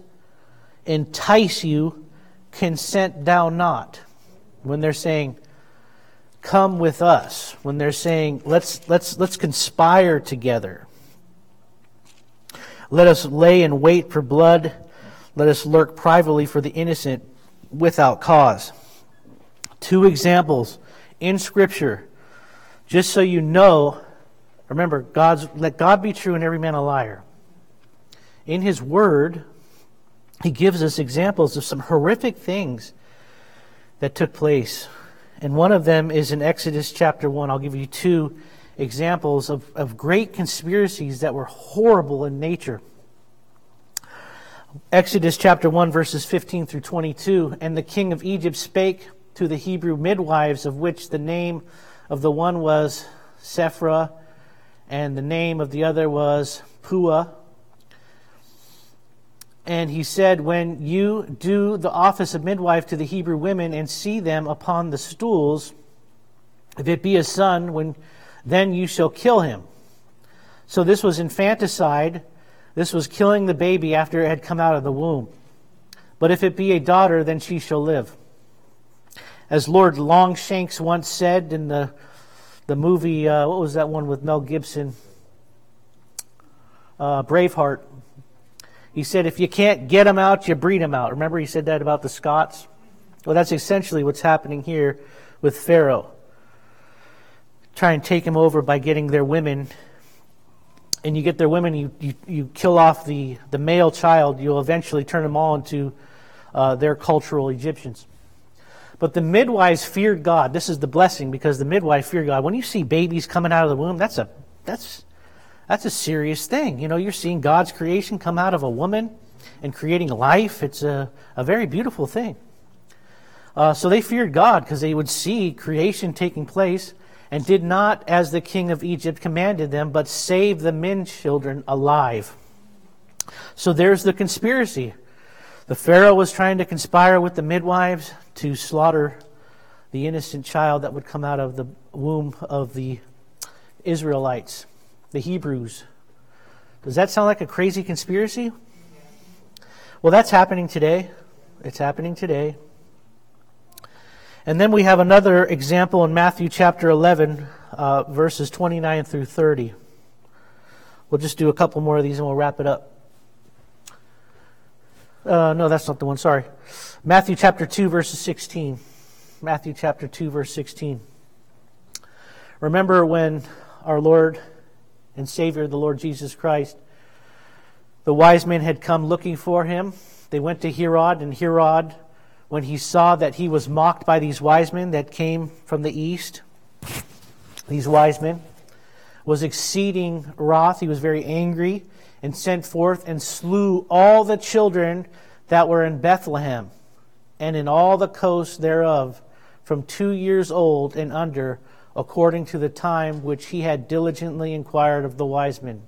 entice you, consent thou not. When they're saying, come with us when they're saying let's let's let's conspire together. Let us lay in wait for blood. Let us lurk privately for the innocent without cause. Two examples in scripture just so you know remember god's let god be true and every man a liar. In his word he gives us examples of some horrific things that took place and one of them is in Exodus chapter 1. I'll give you two examples of, of great conspiracies that were horrible in nature. Exodus chapter 1, verses 15 through 22. And the king of Egypt spake to the Hebrew midwives, of which the name of the one was Shiphrah, and the name of the other was Puah. And he said, When you do the office of midwife to the Hebrew women and see them upon the stools, if it be a son, when, then you shall kill him. So this was infanticide. This was killing the baby after it had come out of the womb. But if it be a daughter, then she shall live. As Lord Longshanks once said in the, the movie, uh, what was that one with Mel Gibson? Uh, Braveheart. He said, if you can't get them out, you breed them out. Remember, he said that about the Scots? Well, that's essentially what's happening here with Pharaoh. Try and take him over by getting their women. And you get their women, you, you, you kill off the, the male child, you'll eventually turn them all into uh, their cultural Egyptians. But the midwives feared God. This is the blessing because the midwife feared God. When you see babies coming out of the womb, that's a that's that's a serious thing. You know, you're seeing God's creation come out of a woman and creating life. It's a, a very beautiful thing. Uh, so they feared God because they would see creation taking place and did not, as the king of Egypt commanded them, but save the men children alive. So there's the conspiracy. The Pharaoh was trying to conspire with the midwives to slaughter the innocent child that would come out of the womb of the Israelites, the Hebrews. Does that sound like a crazy conspiracy? Well, that's happening today. It's happening today. And then we have another example in Matthew chapter 11, uh, verses 29 through 30. We'll just do a couple more of these and we'll wrap it up. Uh, no, that's not the one. Sorry. Matthew chapter 2, verses 16. Matthew chapter 2, verse 16. Remember when our Lord and Savior, the Lord Jesus Christ, the wise men had come looking for him. They went to Herod, and Herod, when he saw that he was mocked by these wise men that came from the east, these wise men, was exceeding wroth. He was very angry and sent forth and slew all the children that were in Bethlehem and in all the coasts thereof from two years old and under, according to the time which he had diligently inquired of the wise men.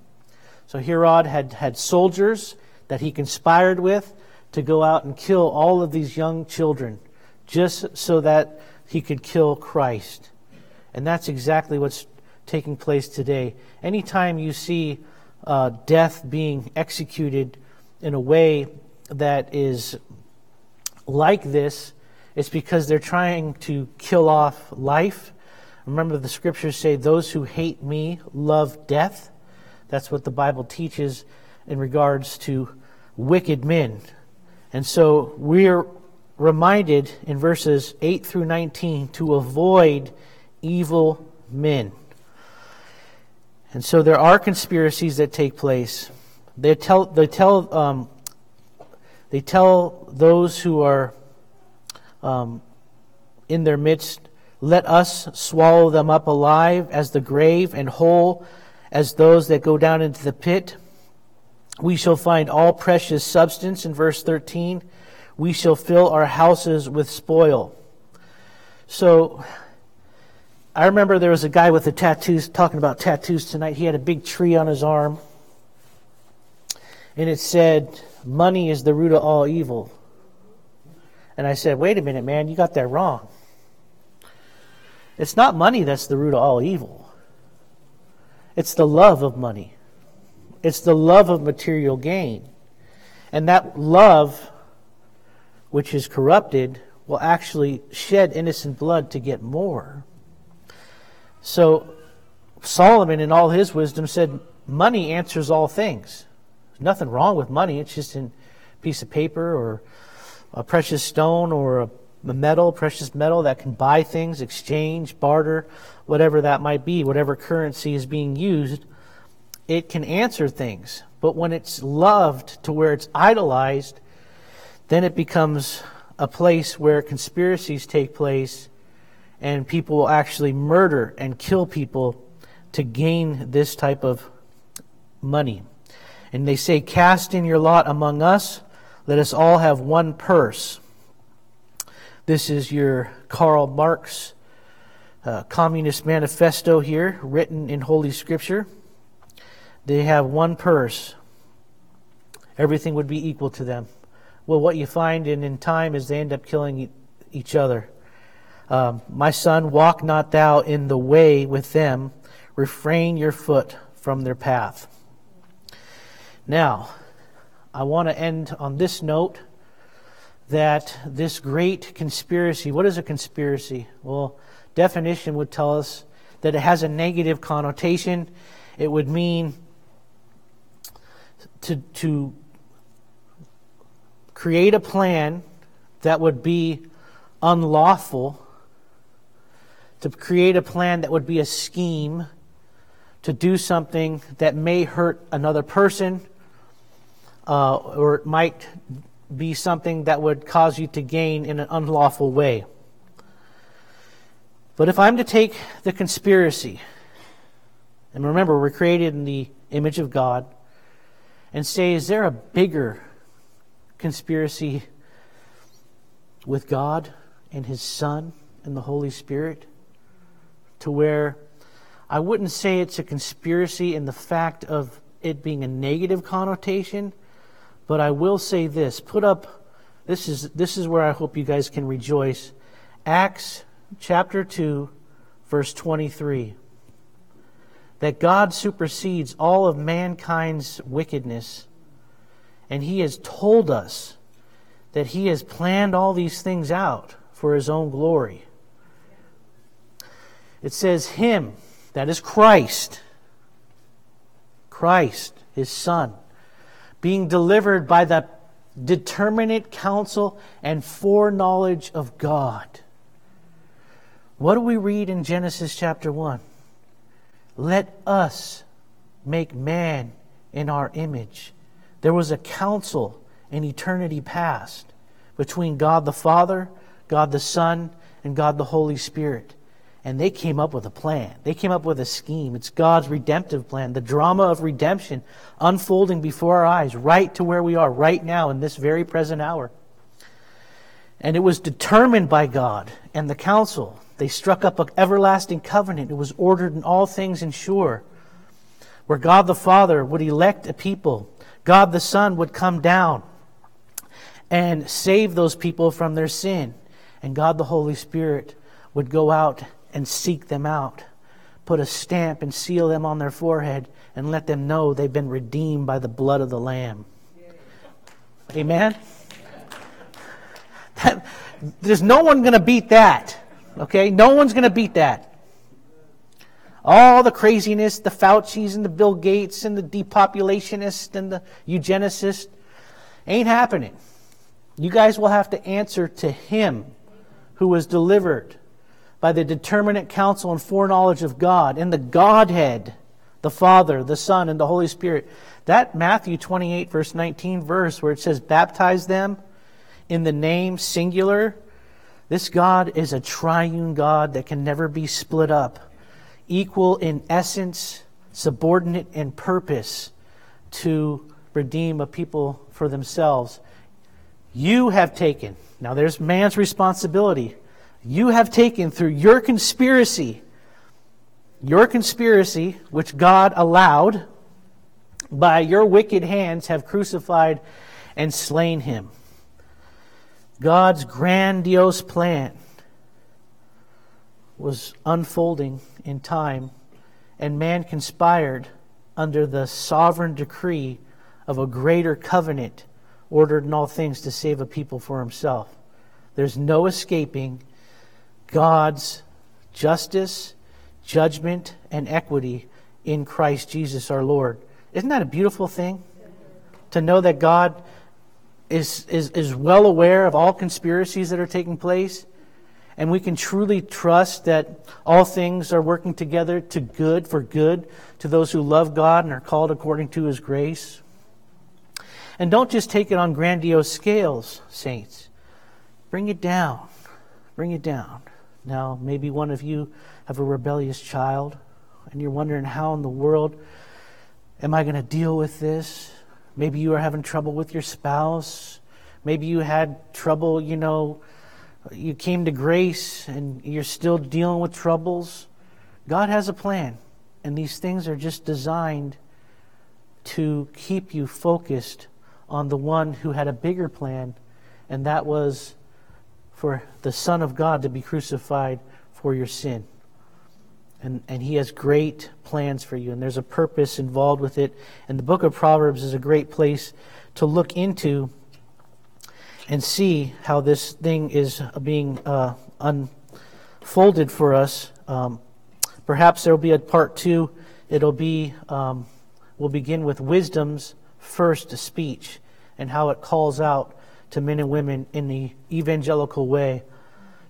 So Herod had had soldiers that he conspired with to go out and kill all of these young children just so that he could kill Christ. And that's exactly what's taking place today. Anytime you see uh, death being executed in a way that is like this, it's because they're trying to kill off life. Remember, the scriptures say, Those who hate me love death. That's what the Bible teaches in regards to wicked men. And so we're reminded in verses 8 through 19 to avoid evil men. And so there are conspiracies that take place. They tell, they tell, um, they tell those who are um, in their midst, let us swallow them up alive as the grave and whole as those that go down into the pit. We shall find all precious substance in verse 13. We shall fill our houses with spoil. So I remember there was a guy with the tattoos talking about tattoos tonight. He had a big tree on his arm. And it said, Money is the root of all evil. And I said, Wait a minute, man, you got that wrong. It's not money that's the root of all evil, it's the love of money, it's the love of material gain. And that love, which is corrupted, will actually shed innocent blood to get more. So Solomon, in all his wisdom, said, Money answers all things. There's nothing wrong with money. It's just a piece of paper or a precious stone or a metal, precious metal that can buy things, exchange, barter, whatever that might be, whatever currency is being used. It can answer things. But when it's loved to where it's idolized, then it becomes a place where conspiracies take place and people will actually murder and kill people to gain this type of money. And they say, Cast in your lot among us, let us all have one purse. This is your Karl Marx uh, Communist Manifesto here, written in Holy Scripture. They have one purse. everything would be equal to them. Well, what you find in, in time is they end up killing each other. Um, My son, walk not thou in the way with them, refrain your foot from their path. Now, I want to end on this note that this great conspiracy, what is a conspiracy? Well, definition would tell us that it has a negative connotation. It would mean to, to create a plan that would be unlawful, to create a plan that would be a scheme, to do something that may hurt another person, uh, or it might be something that would cause you to gain in an unlawful way. But if I'm to take the conspiracy, and remember, we're created in the image of God, and say, is there a bigger conspiracy with God and His Son and the Holy Spirit? To where I wouldn't say it's a conspiracy in the fact of it being a negative connotation, but I will say this put up, this is, this is where I hope you guys can rejoice. Acts chapter 2, verse 23. That God supersedes all of mankind's wickedness, and He has told us that He has planned all these things out for His own glory. It says, Him, that is Christ, Christ, His Son, being delivered by the determinate counsel and foreknowledge of God. What do we read in Genesis chapter 1? Let us make man in our image. There was a council in eternity past between God the Father, God the Son, and God the Holy Spirit. And they came up with a plan. They came up with a scheme. It's God's redemptive plan, the drama of redemption unfolding before our eyes, right to where we are right now in this very present hour. And it was determined by God and the council. They struck up an everlasting covenant. It was ordered in all things and sure. Where God the Father would elect a people, God the Son would come down and save those people from their sin. And God the Holy Spirit would go out and seek them out, put a stamp and seal them on their forehead, and let them know they've been redeemed by the blood of the Lamb. Amen? That, there's no one going to beat that. Okay? No one's going to beat that. All the craziness, the Fauci's and the Bill Gates and the depopulationists and the eugenicists ain't happening. You guys will have to answer to him who was delivered by the determinate counsel and foreknowledge of God and the Godhead, the Father, the Son, and the Holy Spirit. That Matthew 28, verse 19 verse where it says, baptize them in the name singular. This God is a triune God that can never be split up, equal in essence, subordinate in purpose to redeem a people for themselves. You have taken, now there's man's responsibility you have taken through your conspiracy, your conspiracy, which God allowed, by your wicked hands have crucified and slain him. God's grandiose plan was unfolding in time, and man conspired under the sovereign decree of a greater covenant ordered in all things to save a people for himself. There's no escaping God's justice, judgment, and equity in Christ Jesus our Lord. Isn't that a beautiful thing? To know that God is, is, is well aware of all conspiracies that are taking place, and we can truly trust that all things are working together to good, for good, to those who love God and are called according to his grace. And don't just take it on grandiose scales, saints. Bring it down. Bring it down. Now, maybe one of you have a rebellious child and you're wondering how in the world am I going to deal with this? Maybe you are having trouble with your spouse. Maybe you had trouble, you know, you came to grace and you're still dealing with troubles. God has a plan, and these things are just designed to keep you focused on the one who had a bigger plan, and that was for the Son of God to be crucified for your sin. And, and he has great plans for you, and there's a purpose involved with it. And the book of Proverbs is a great place to look into and see how this thing is being uh, unfolded for us. Um, perhaps there will be a part two. It'll be, um, we'll begin with wisdom's first speech and how it calls out to men and women in the evangelical way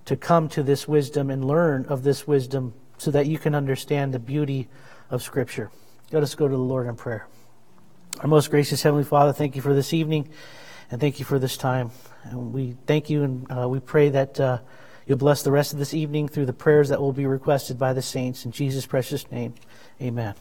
to come to this wisdom and learn of this wisdom so that you can understand the beauty of Scripture. Let us go to the Lord in prayer. Our most gracious Heavenly Father, thank you for this evening and thank you for this time. And we thank you and uh, we pray that uh, you'll bless the rest of this evening through the prayers that will be requested by the saints. In Jesus' precious name, amen.